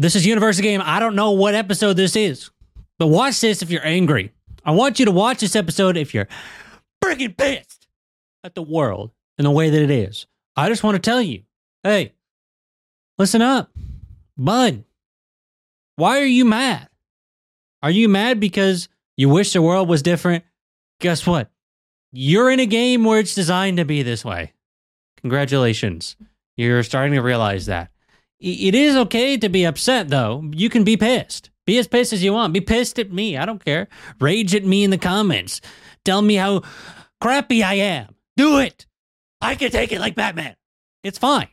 This is Universal Game. I don't know what episode this is, but watch this if you're angry. I want you to watch this episode if you're freaking pissed at the world and the way that it is. I just want to tell you hey, listen up, bud. Why are you mad? Are you mad because you wish the world was different? Guess what? You're in a game where it's designed to be this way. Congratulations. You're starting to realize that. It is okay to be upset, though. You can be pissed. Be as pissed as you want. Be pissed at me. I don't care. Rage at me in the comments. Tell me how crappy I am. Do it. I can take it like Batman. It's fine.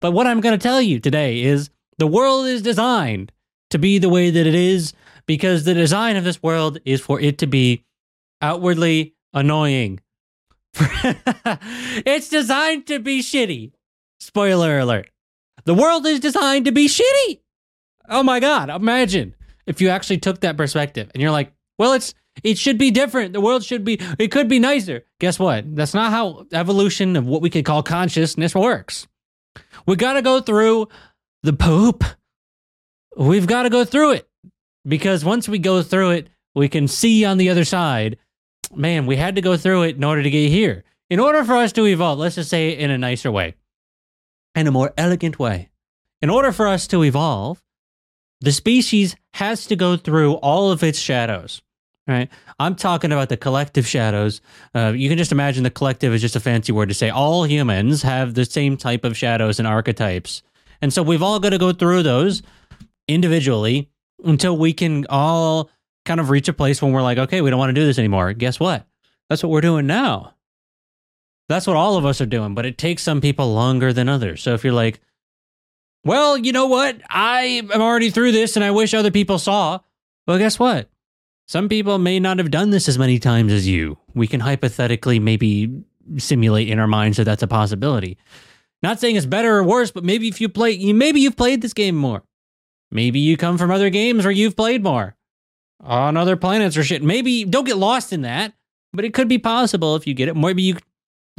But what I'm going to tell you today is the world is designed to be the way that it is because the design of this world is for it to be outwardly annoying. it's designed to be shitty. Spoiler alert. The world is designed to be shitty. Oh my God. Imagine if you actually took that perspective and you're like, well, it's, it should be different. The world should be, it could be nicer. Guess what? That's not how evolution of what we could call consciousness works. We got to go through the poop. We've got to go through it because once we go through it, we can see on the other side. Man, we had to go through it in order to get here. In order for us to evolve, let's just say it in a nicer way, in a more elegant way. In order for us to evolve, the species has to go through all of its shadows. Right. I'm talking about the collective shadows. Uh, you can just imagine the collective is just a fancy word to say all humans have the same type of shadows and archetypes. And so we've all got to go through those individually until we can all kind of reach a place when we're like, okay, we don't want to do this anymore. Guess what? That's what we're doing now. That's what all of us are doing, but it takes some people longer than others. So if you're like, well, you know what? I am already through this and I wish other people saw. Well, guess what? Some people may not have done this as many times as you. We can hypothetically maybe simulate in our minds that that's a possibility. Not saying it's better or worse, but maybe if you play, maybe you've played this game more. Maybe you come from other games where you've played more on other planets or shit. Maybe don't get lost in that, but it could be possible if you get it. Maybe you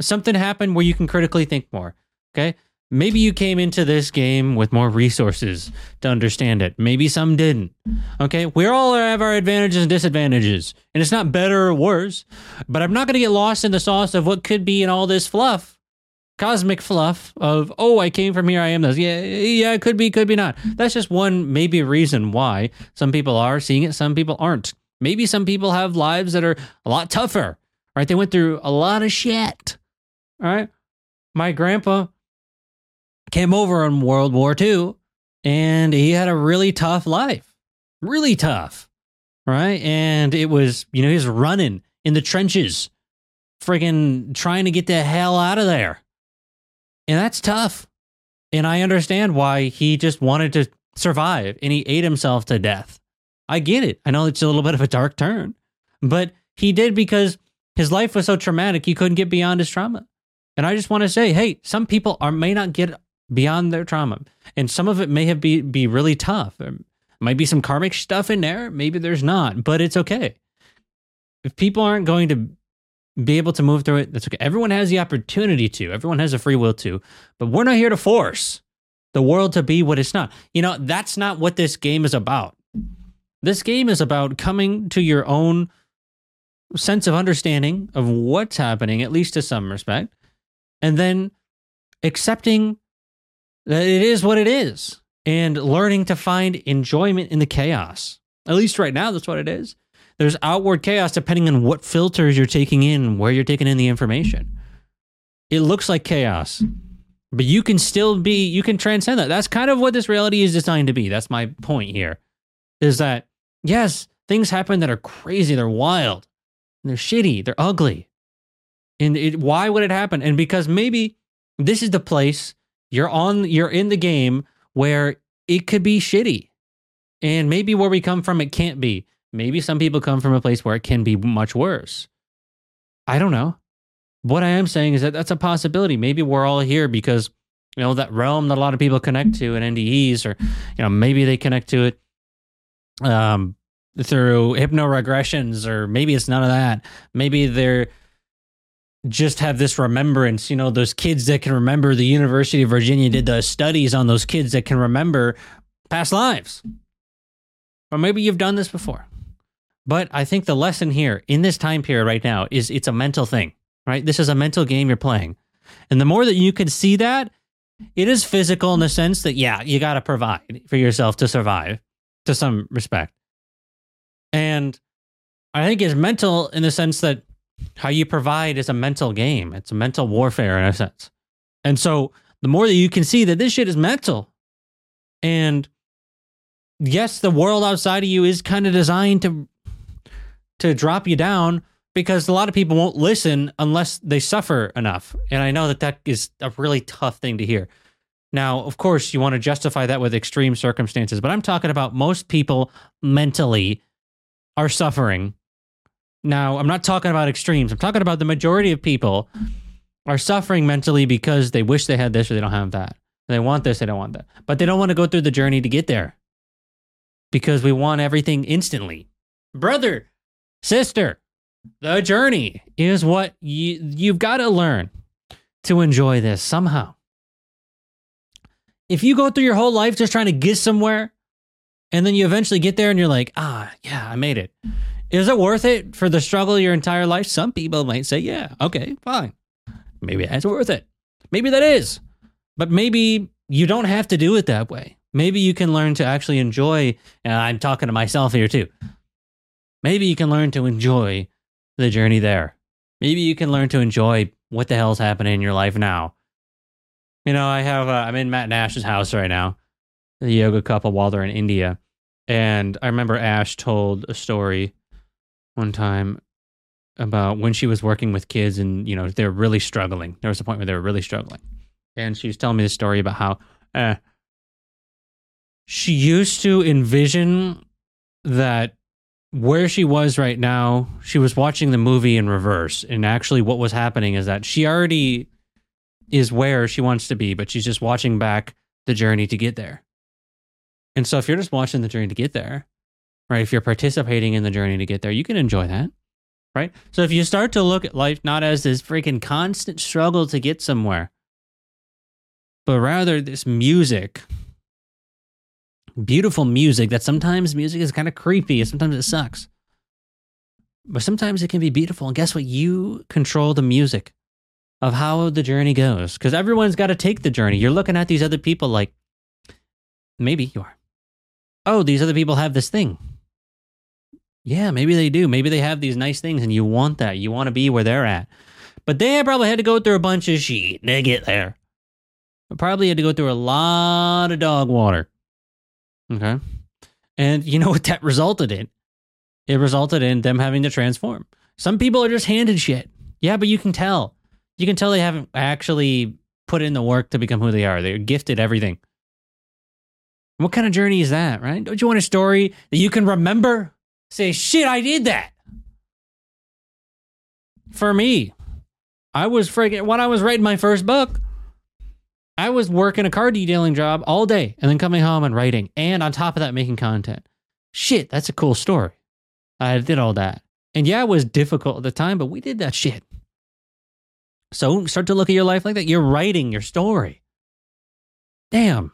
something happened where you can critically think more. Okay. Maybe you came into this game with more resources to understand it. Maybe some didn't. Okay. We all have our advantages and disadvantages, and it's not better or worse, but I'm not going to get lost in the sauce of what could be in all this fluff, cosmic fluff of, oh, I came from here, I am this. Yeah, yeah, it could be, could be not. That's just one maybe reason why some people are seeing it, some people aren't. Maybe some people have lives that are a lot tougher, right? They went through a lot of shit. All right. My grandpa came over in World War II and he had a really tough life, really tough, right? And it was, you know, he was running in the trenches, friggin' trying to get the hell out of there. And that's tough. And I understand why he just wanted to survive and he ate himself to death. I get it. I know it's a little bit of a dark turn, but he did because his life was so traumatic, he couldn't get beyond his trauma. And I just want to say, hey, some people are may not get beyond their trauma. And some of it may have be, be really tough. There might be some karmic stuff in there. Maybe there's not, but it's okay. If people aren't going to be able to move through it, that's okay. Everyone has the opportunity to, everyone has a free will to, but we're not here to force the world to be what it's not. You know, that's not what this game is about. This game is about coming to your own sense of understanding of what's happening, at least to some respect, and then accepting that it is what it is and learning to find enjoyment in the chaos. At least right now, that's what it is. There's outward chaos depending on what filters you're taking in, where you're taking in the information. It looks like chaos, but you can still be, you can transcend that. That's kind of what this reality is designed to be. That's my point here is that, yes, things happen that are crazy, they're wild, they're shitty, they're ugly. And it, why would it happen? And because maybe this is the place you're on you're in the game where it could be shitty. And maybe where we come from it can't be. Maybe some people come from a place where it can be much worse. I don't know. What I am saying is that that's a possibility. Maybe we're all here because you know that realm that a lot of people connect to in NDEs, or you know maybe they connect to it um, through hypno regressions, or maybe it's none of that. Maybe they're just have this remembrance. You know, those kids that can remember the University of Virginia did the studies on those kids that can remember past lives. Or maybe you've done this before. But I think the lesson here in this time period right now is it's a mental thing, right? This is a mental game you're playing. And the more that you can see that, it is physical in the sense that, yeah, you got to provide for yourself to survive to some respect. And I think it's mental in the sense that how you provide is a mental game. It's a mental warfare in a sense. And so the more that you can see that this shit is mental and yes, the world outside of you is kind of designed to to drop you down because a lot of people won't listen unless they suffer enough. And I know that that is a really tough thing to hear. Now, of course, you want to justify that with extreme circumstances, but I'm talking about most people mentally are suffering. Now, I'm not talking about extremes. I'm talking about the majority of people are suffering mentally because they wish they had this or they don't have that. They want this, they don't want that. But they don't want to go through the journey to get there because we want everything instantly. Brother, sister, the journey is what you, you've got to learn to enjoy this somehow. If you go through your whole life just trying to get somewhere and then you eventually get there and you're like, ah, yeah, I made it. Is it worth it for the struggle your entire life? Some people might say, yeah, okay, fine. Maybe that's worth it. Maybe that is. But maybe you don't have to do it that way. Maybe you can learn to actually enjoy, and I'm talking to myself here too. Maybe you can learn to enjoy the journey there. Maybe you can learn to enjoy what the hell's happening in your life now. You know, I have, uh, I'm in Matt and Ash's house right now, the yoga couple while they're in India. And I remember Ash told a story one time about when she was working with kids and, you know, they're really struggling. There was a point where they were really struggling. And she was telling me the story about how uh, she used to envision that where she was right now, she was watching the movie in reverse. And actually, what was happening is that she already is where she wants to be, but she's just watching back the journey to get there. And so, if you're just watching the journey to get there, right, if you're participating in the journey to get there, you can enjoy that, right? So, if you start to look at life not as this freaking constant struggle to get somewhere, but rather this music beautiful music that sometimes music is kind of creepy and sometimes it sucks. But sometimes it can be beautiful. And guess what? You control the music of how the journey goes because everyone's got to take the journey. You're looking at these other people like, maybe you are. Oh, these other people have this thing. Yeah, maybe they do. Maybe they have these nice things and you want that. You want to be where they're at. But they probably had to go through a bunch of shit to get there. Probably had to go through a lot of dog water. Okay. And you know what that resulted in? It resulted in them having to transform. Some people are just handed shit. Yeah, but you can tell. You can tell they haven't actually put in the work to become who they are. They're gifted everything. What kind of journey is that, right? Don't you want a story that you can remember? Say, shit, I did that. For me, I was freaking, when I was writing my first book, I was working a car detailing job all day and then coming home and writing, and on top of that, making content. Shit, that's a cool story. I did all that. And yeah, it was difficult at the time, but we did that shit. So start to look at your life like that. You're writing your story. Damn.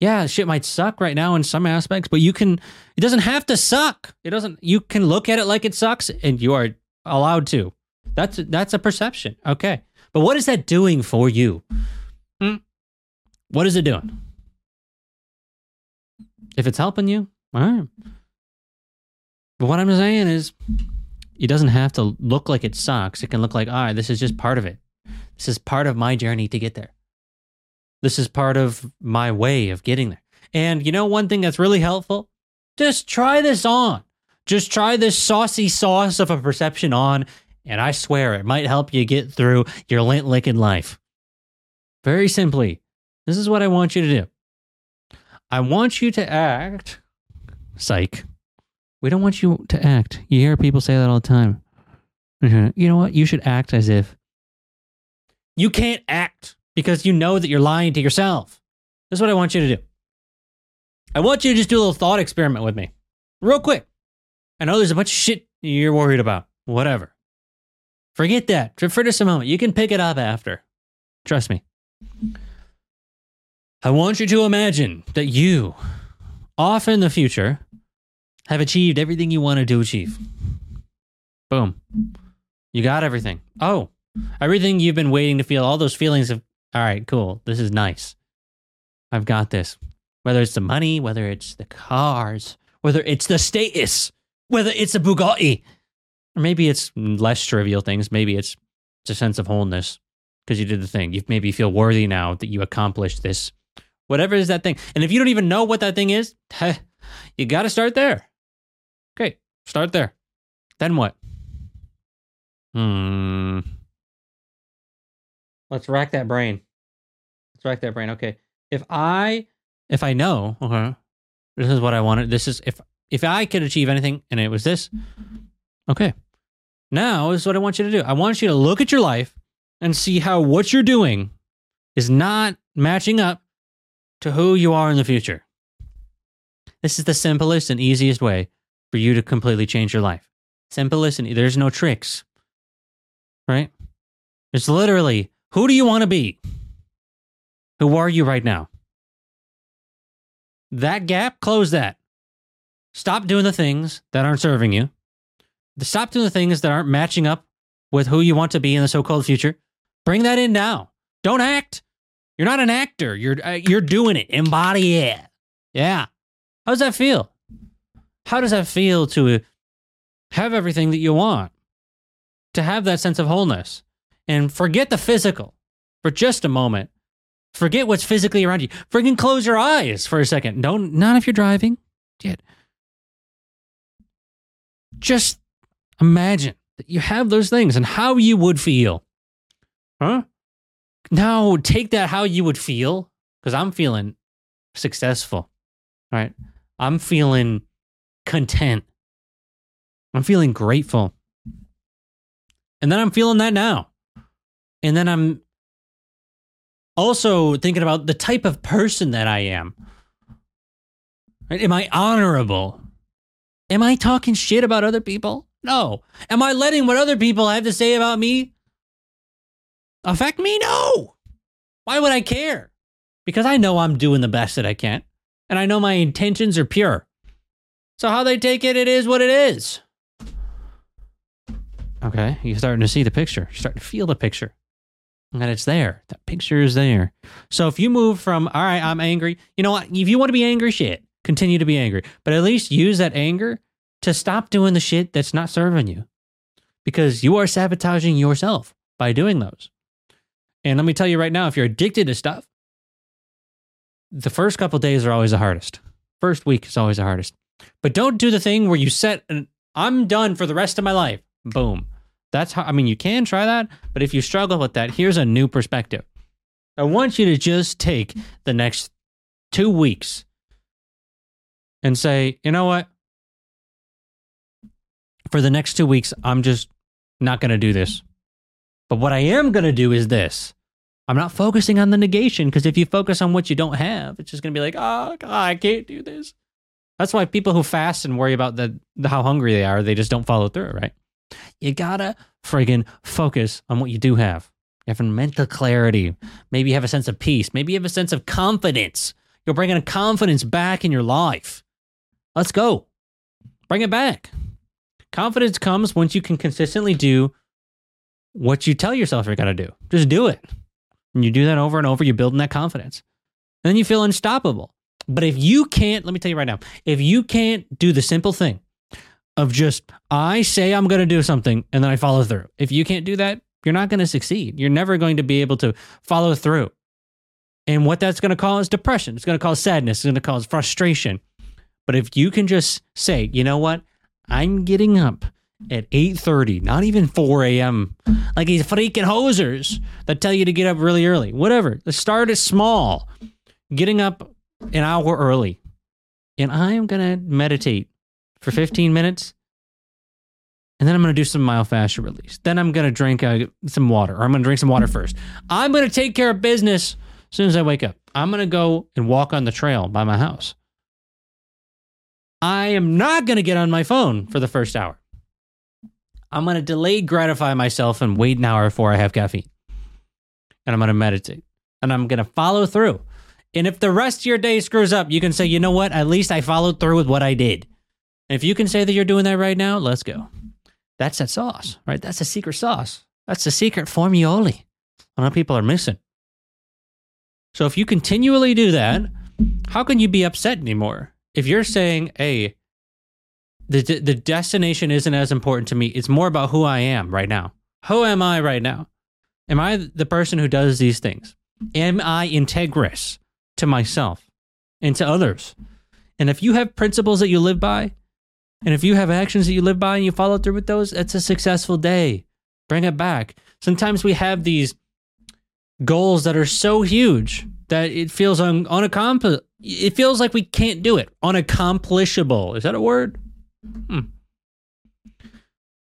Yeah, shit might suck right now in some aspects, but you can, it doesn't have to suck. It doesn't, you can look at it like it sucks and you are allowed to. That's, that's a perception. Okay. But what is that doing for you? Hmm? What is it doing? If it's helping you, all right. But what I'm saying is, it doesn't have to look like it sucks. It can look like, all right, this is just part of it. This is part of my journey to get there. This is part of my way of getting there. And you know, one thing that's really helpful? Just try this on. Just try this saucy sauce of a perception on, and I swear it might help you get through your lint licking life. Very simply, this is what I want you to do. I want you to act, psych. We don't want you to act. You hear people say that all the time. You know what? You should act as if you can't act because you know that you're lying to yourself. This is what I want you to do. I want you to just do a little thought experiment with me, real quick. I know there's a bunch of shit you're worried about. Whatever. Forget that. For just a moment. You can pick it up after. Trust me. I want you to imagine that you off in the future, have achieved everything you wanted to achieve. Boom. You got everything. Oh, everything you've been waiting to feel, all those feelings of, all right, cool. This is nice. I've got this. Whether it's the money, whether it's the cars, whether it's the status, whether it's a Bugatti, or maybe it's less trivial things. Maybe it's, it's a sense of wholeness because you did the thing. You maybe feel worthy now that you accomplished this. Whatever is that thing. And if you don't even know what that thing is, you got to start there. Okay, start there. Then what? Hmm. Let's rack that brain. Let's rack that brain. Okay. If I if I know, okay, this is what I wanted. This is if if I could achieve anything and it was this, okay. Now is what I want you to do. I want you to look at your life and see how what you're doing is not matching up to who you are in the future. This is the simplest and easiest way for you to completely change your life. Simplest and there's no tricks. Right? It's literally who do you want to be? Who are you right now? That gap, close that. Stop doing the things that aren't serving you. Stop doing the things that aren't matching up with who you want to be in the so-called future. Bring that in now. Don't act. You're not an actor. You're uh, you're doing it. Embody it. Yeah. How does that feel? How does that feel to have everything that you want? To have that sense of wholeness and forget the physical for just a moment. Forget what's physically around you. Freaking close your eyes for a second. Don't not if you're driving. Yet. Just imagine that you have those things and how you would feel. Huh? Now take that how you would feel, because I'm feeling successful. Right? I'm feeling content. I'm feeling grateful. And then I'm feeling that now. And then I'm also thinking about the type of person that I am. Am I honorable? Am I talking shit about other people? No. Am I letting what other people have to say about me affect me? No. Why would I care? Because I know I'm doing the best that I can. And I know my intentions are pure. So how they take it, it is what it is. Okay, you're starting to see the picture. You're starting to feel the picture. And it's there. That picture is there. So if you move from, all right, I'm angry, you know what? If you want to be angry, shit, continue to be angry. But at least use that anger to stop doing the shit that's not serving you. Because you are sabotaging yourself by doing those. And let me tell you right now, if you're addicted to stuff, the first couple days are always the hardest. First week is always the hardest. But don't do the thing where you set an I'm done for the rest of my life. Boom. That's how I mean you can try that, but if you struggle with that, here's a new perspective. I want you to just take the next 2 weeks and say, "You know what? For the next 2 weeks, I'm just not going to do this. But what I am going to do is this. I'm not focusing on the negation because if you focus on what you don't have, it's just going to be like, oh, God, I can't do this. That's why people who fast and worry about the, the how hungry they are, they just don't follow through, right? You gotta friggin' focus on what you do have. You have mental clarity. Maybe you have a sense of peace. Maybe you have a sense of confidence. You're bringing a confidence back in your life. Let's go. Bring it back. Confidence comes once you can consistently do what you tell yourself you're going to do. Just do it. And you do that over and over, you're building that confidence. And then you feel unstoppable. But if you can't, let me tell you right now, if you can't do the simple thing of just, I say I'm going to do something and then I follow through. If you can't do that, you're not going to succeed. You're never going to be able to follow through. And what that's going to cause is depression. It's going to cause sadness. It's going to cause frustration. But if you can just say, you know what? I'm getting up at 8.30, not even 4 a.m. Like these freaking hosers that tell you to get up really early. Whatever. The start is small. Getting up an hour early. And I am going to meditate for 15 minutes. And then I'm going to do some myofascial release. Then I'm going to drink uh, some water, or I'm going to drink some water first. I'm going to take care of business as soon as I wake up. I'm going to go and walk on the trail by my house. I am not going to get on my phone for the first hour. I'm going to delay gratify myself and wait an hour before I have caffeine. And I'm going to meditate. And I'm going to follow through. And if the rest of your day screws up, you can say, you know what? At least I followed through with what I did. And if you can say that you're doing that right now, let's go. That's that sauce, right? That's the secret sauce. That's the secret formioli. A lot of people are missing. So if you continually do that, how can you be upset anymore? If you're saying, hey, the, the destination isn't as important to me, it's more about who I am right now. Who am I right now? Am I the person who does these things? Am I integrous to myself and to others? And if you have principles that you live by, and if you have actions that you live by and you follow through with those, it's a successful day. Bring it back. Sometimes we have these goals that are so huge that it feels un- unaccomplishable. It feels like we can't do it. Unaccomplishable. Is that a word? Hmm.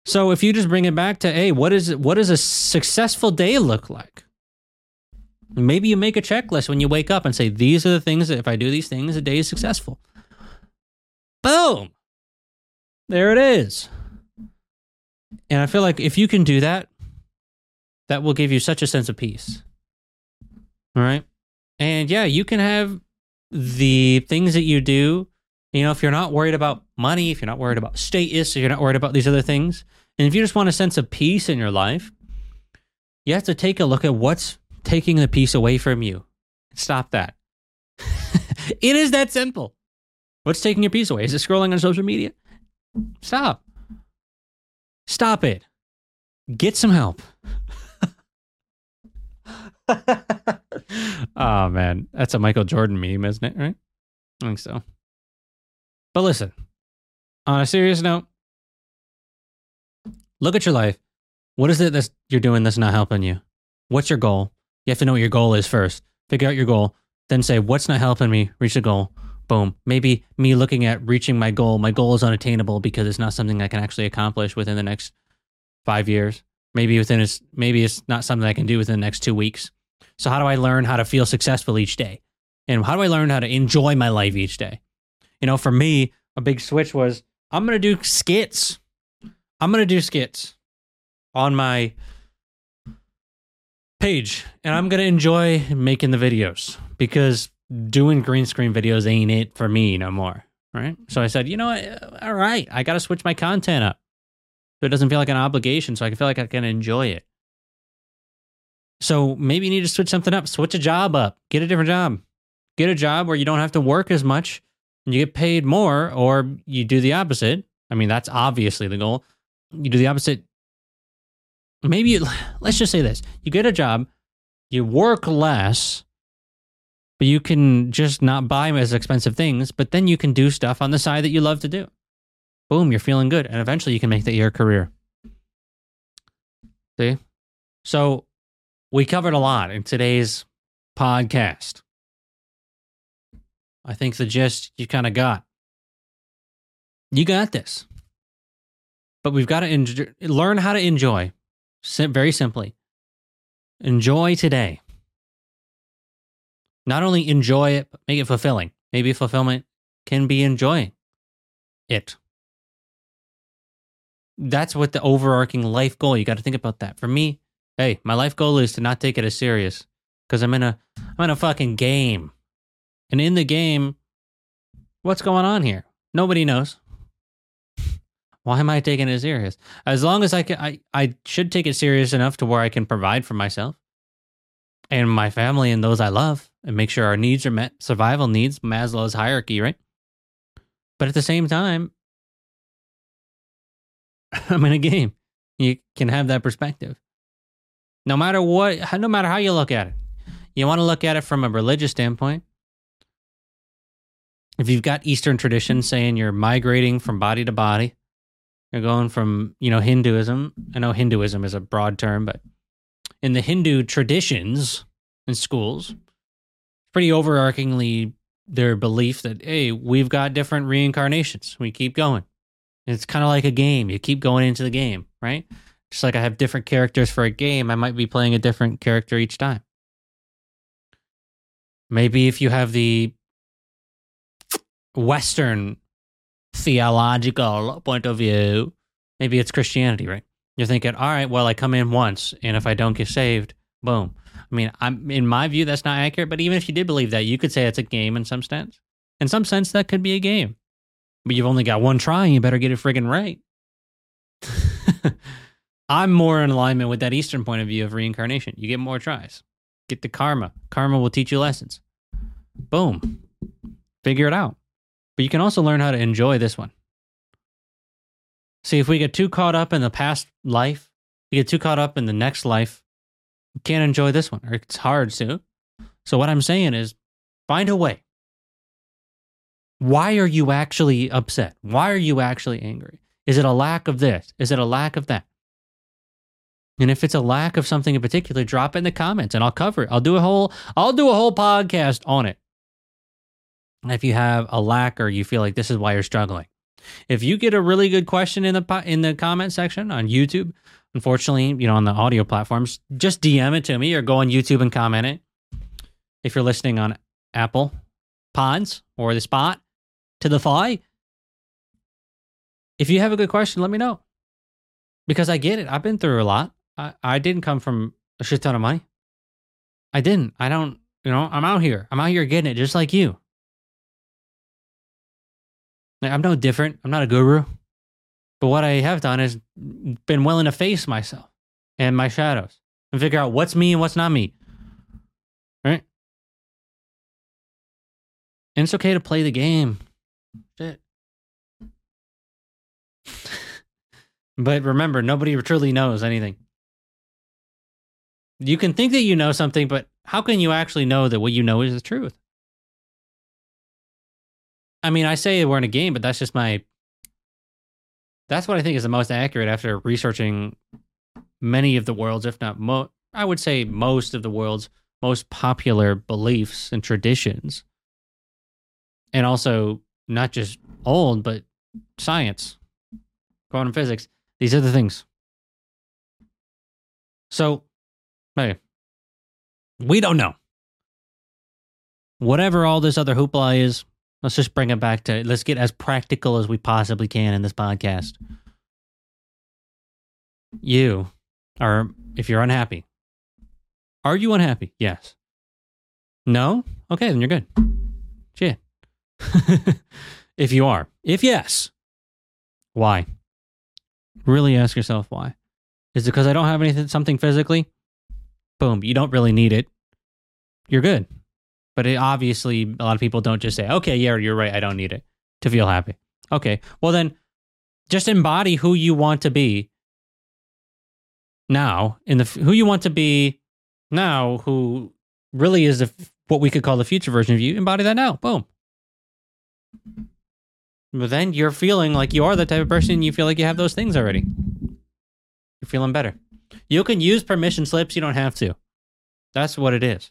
So if you just bring it back to, hey, what is what does a successful day look like? Maybe you make a checklist when you wake up and say, these are the things that if I do these things, the day is successful. Boom. There it is. And I feel like if you can do that, that will give you such a sense of peace. All right. And yeah, you can have the things that you do. You know, if you're not worried about money, if you're not worried about status, if you're not worried about these other things, and if you just want a sense of peace in your life, you have to take a look at what's taking the peace away from you. Stop that. it is that simple. What's taking your peace away? Is it scrolling on social media? Stop. Stop it. Get some help. oh man, that's a Michael Jordan meme, isn't it? Right? I think so. But listen, on a serious note, look at your life. What is it that you're doing that's not helping you? What's your goal? You have to know what your goal is first. Figure out your goal, then say, what's not helping me reach the goal? Boom. Maybe me looking at reaching my goal, my goal is unattainable because it's not something I can actually accomplish within the next five years. Maybe within it's maybe it's not something I can do within the next two weeks. So how do I learn how to feel successful each day? And how do I learn how to enjoy my life each day? You know, for me, a big switch was I'm gonna do skits. I'm gonna do skits on my page, and I'm gonna enjoy making the videos because doing green screen videos ain't it for me no more. Right. So I said, you know what? Uh, all right, I got to switch my content up so it doesn't feel like an obligation, so I can feel like I can enjoy it. So maybe you need to switch something up, switch a job up, get a different job, get a job where you don't have to work as much and you get paid more, or you do the opposite. I mean, that's obviously the goal. You do the opposite. Maybe you, let's just say this you get a job, you work less, but you can just not buy as expensive things, but then you can do stuff on the side that you love to do. Boom, you're feeling good. And eventually you can make that your career. See? So we covered a lot in today's podcast. I think the gist you kind of got. You got this. But we've got to learn how to enjoy. Very simply, enjoy today. Not only enjoy it, but make it fulfilling. Maybe fulfillment can be enjoying it. That's what the overarching life goal. You got to think about that. For me, hey, my life goal is to not take it as serious because I'm in a I'm in a fucking game, and in the game, what's going on here? Nobody knows. Why am I taking it serious? As long as I can, I, I should take it serious enough to where I can provide for myself and my family and those I love and make sure our needs are met. Survival needs, Maslow's hierarchy, right? But at the same time, I'm in a game. You can have that perspective. No matter what, no matter how you look at it, you want to look at it from a religious standpoint. If you've got Eastern tradition mm-hmm. saying you're migrating from body to body, you're going from, you know, Hinduism. I know Hinduism is a broad term, but in the Hindu traditions in schools, pretty overarchingly their belief that, hey, we've got different reincarnations. We keep going. It's kind of like a game. You keep going into the game, right? Just like I have different characters for a game, I might be playing a different character each time. Maybe if you have the Western theological point of view, maybe it's Christianity, right? You're thinking, all right, well, I come in once, and if I don't get saved, boom. I mean, I'm in my view that's not accurate. But even if you did believe that, you could say it's a game in some sense. In some sense, that could be a game. But you've only got one try, and you better get it friggin' right. I'm more in alignment with that Eastern point of view of reincarnation. You get more tries. Get the karma. Karma will teach you lessons. Boom. Figure it out. But you can also learn how to enjoy this one. See, if we get too caught up in the past life, we get too caught up in the next life, can't enjoy this one, or it's hard to. So, what I'm saying is find a way. Why are you actually upset? Why are you actually angry? Is it a lack of this? Is it a lack of that? And if it's a lack of something in particular, drop it in the comments and I'll cover it. I'll do a whole I'll do a whole podcast on it. If you have a lack or you feel like this is why you're struggling. If you get a really good question in the in the comment section on YouTube, unfortunately, you know, on the audio platforms, just DM it to me or go on YouTube and comment it. If you're listening on Apple Pods or the Spot to the Fly, if you have a good question, let me know. Because I get it. I've been through a lot. I, I didn't come from a shit ton of money. I didn't. I don't, you know, I'm out here. I'm out here getting it just like you. Like, I'm no different. I'm not a guru. But what I have done is been willing to face myself and my shadows and figure out what's me and what's not me. Right? And it's okay to play the game. Shit. but remember, nobody truly knows anything. You can think that you know something, but how can you actually know that what you know is the truth? I mean, I say we're in a game, but that's just my. That's what I think is the most accurate after researching many of the world's, if not mo, I would say most of the world's most popular beliefs and traditions. And also not just old, but science, quantum physics. These are the things. So Hey, we don't know. Whatever all this other hoopla is, let's just bring it back to let's get as practical as we possibly can in this podcast. You are, if you're unhappy, are you unhappy? Yes. No? Okay, then you're good. Shit. if you are, if yes, why? Really ask yourself why. Is it because I don't have anything, something physically? boom, you don't really need it. You're good. But it, obviously, a lot of people don't just say, okay, yeah, you're right. I don't need it to feel happy. Okay. Well, then just embody who you want to be now in the who you want to be now who really is the, what we could call the future version of you embody that now boom but then you're feeling like you are the type of person you feel like you have those things already you're feeling better you can use permission slips, you don't have to. That's what it is.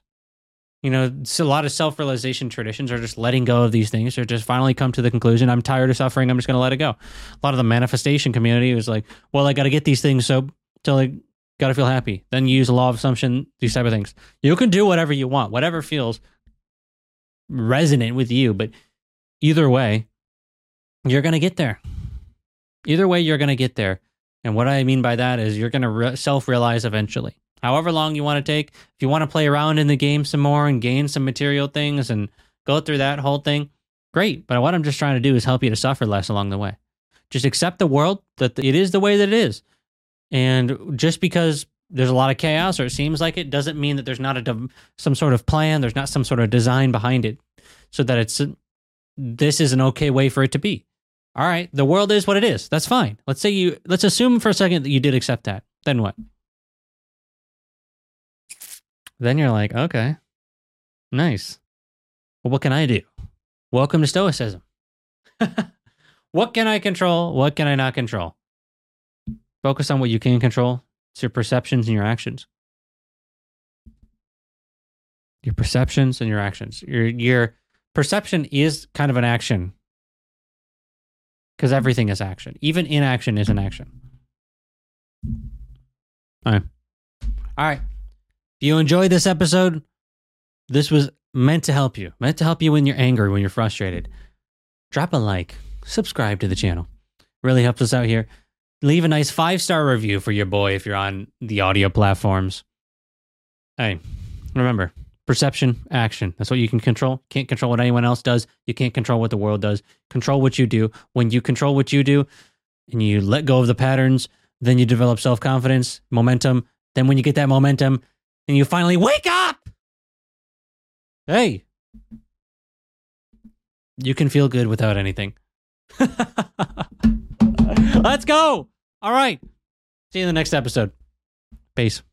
You know, a lot of self realization traditions are just letting go of these things or just finally come to the conclusion I'm tired of suffering. I'm just going to let it go. A lot of the manifestation community was like, well, I got to get these things so, till I got to feel happy. Then you use a law of assumption, these type of things. You can do whatever you want, whatever feels resonant with you. But either way, you're going to get there. Either way, you're going to get there. And what I mean by that is you're going to re- self realize eventually. However long you want to take, if you want to play around in the game some more and gain some material things and go through that whole thing, great. But what I'm just trying to do is help you to suffer less along the way. Just accept the world that it is the way that it is. And just because there's a lot of chaos or it seems like it doesn't mean that there's not a some sort of plan, there's not some sort of design behind it so that it's this is an okay way for it to be all right, the world is what it is. That's fine. Let's say you, let's assume for a second that you did accept that. Then what? Then you're like, okay, nice. Well, what can I do? Welcome to Stoicism. what can I control? What can I not control? Focus on what you can control. It's your perceptions and your actions. Your perceptions and your actions. Your your perception is kind of an action because everything is action. Even inaction is an action. All right. All right. You enjoyed this episode? This was meant to help you, meant to help you when you're angry, when you're frustrated. Drop a like, subscribe to the channel. Really helps us out here. Leave a nice five star review for your boy if you're on the audio platforms. Hey, remember perception, action. That's what you can control. Can't control what anyone else does. You can't control what the world does. Control what you do. When you control what you do and you let go of the patterns, then you develop self confidence, momentum. Then when you get that momentum, and you finally wake up. Hey, you can feel good without anything. Let's go. All right. See you in the next episode. Peace.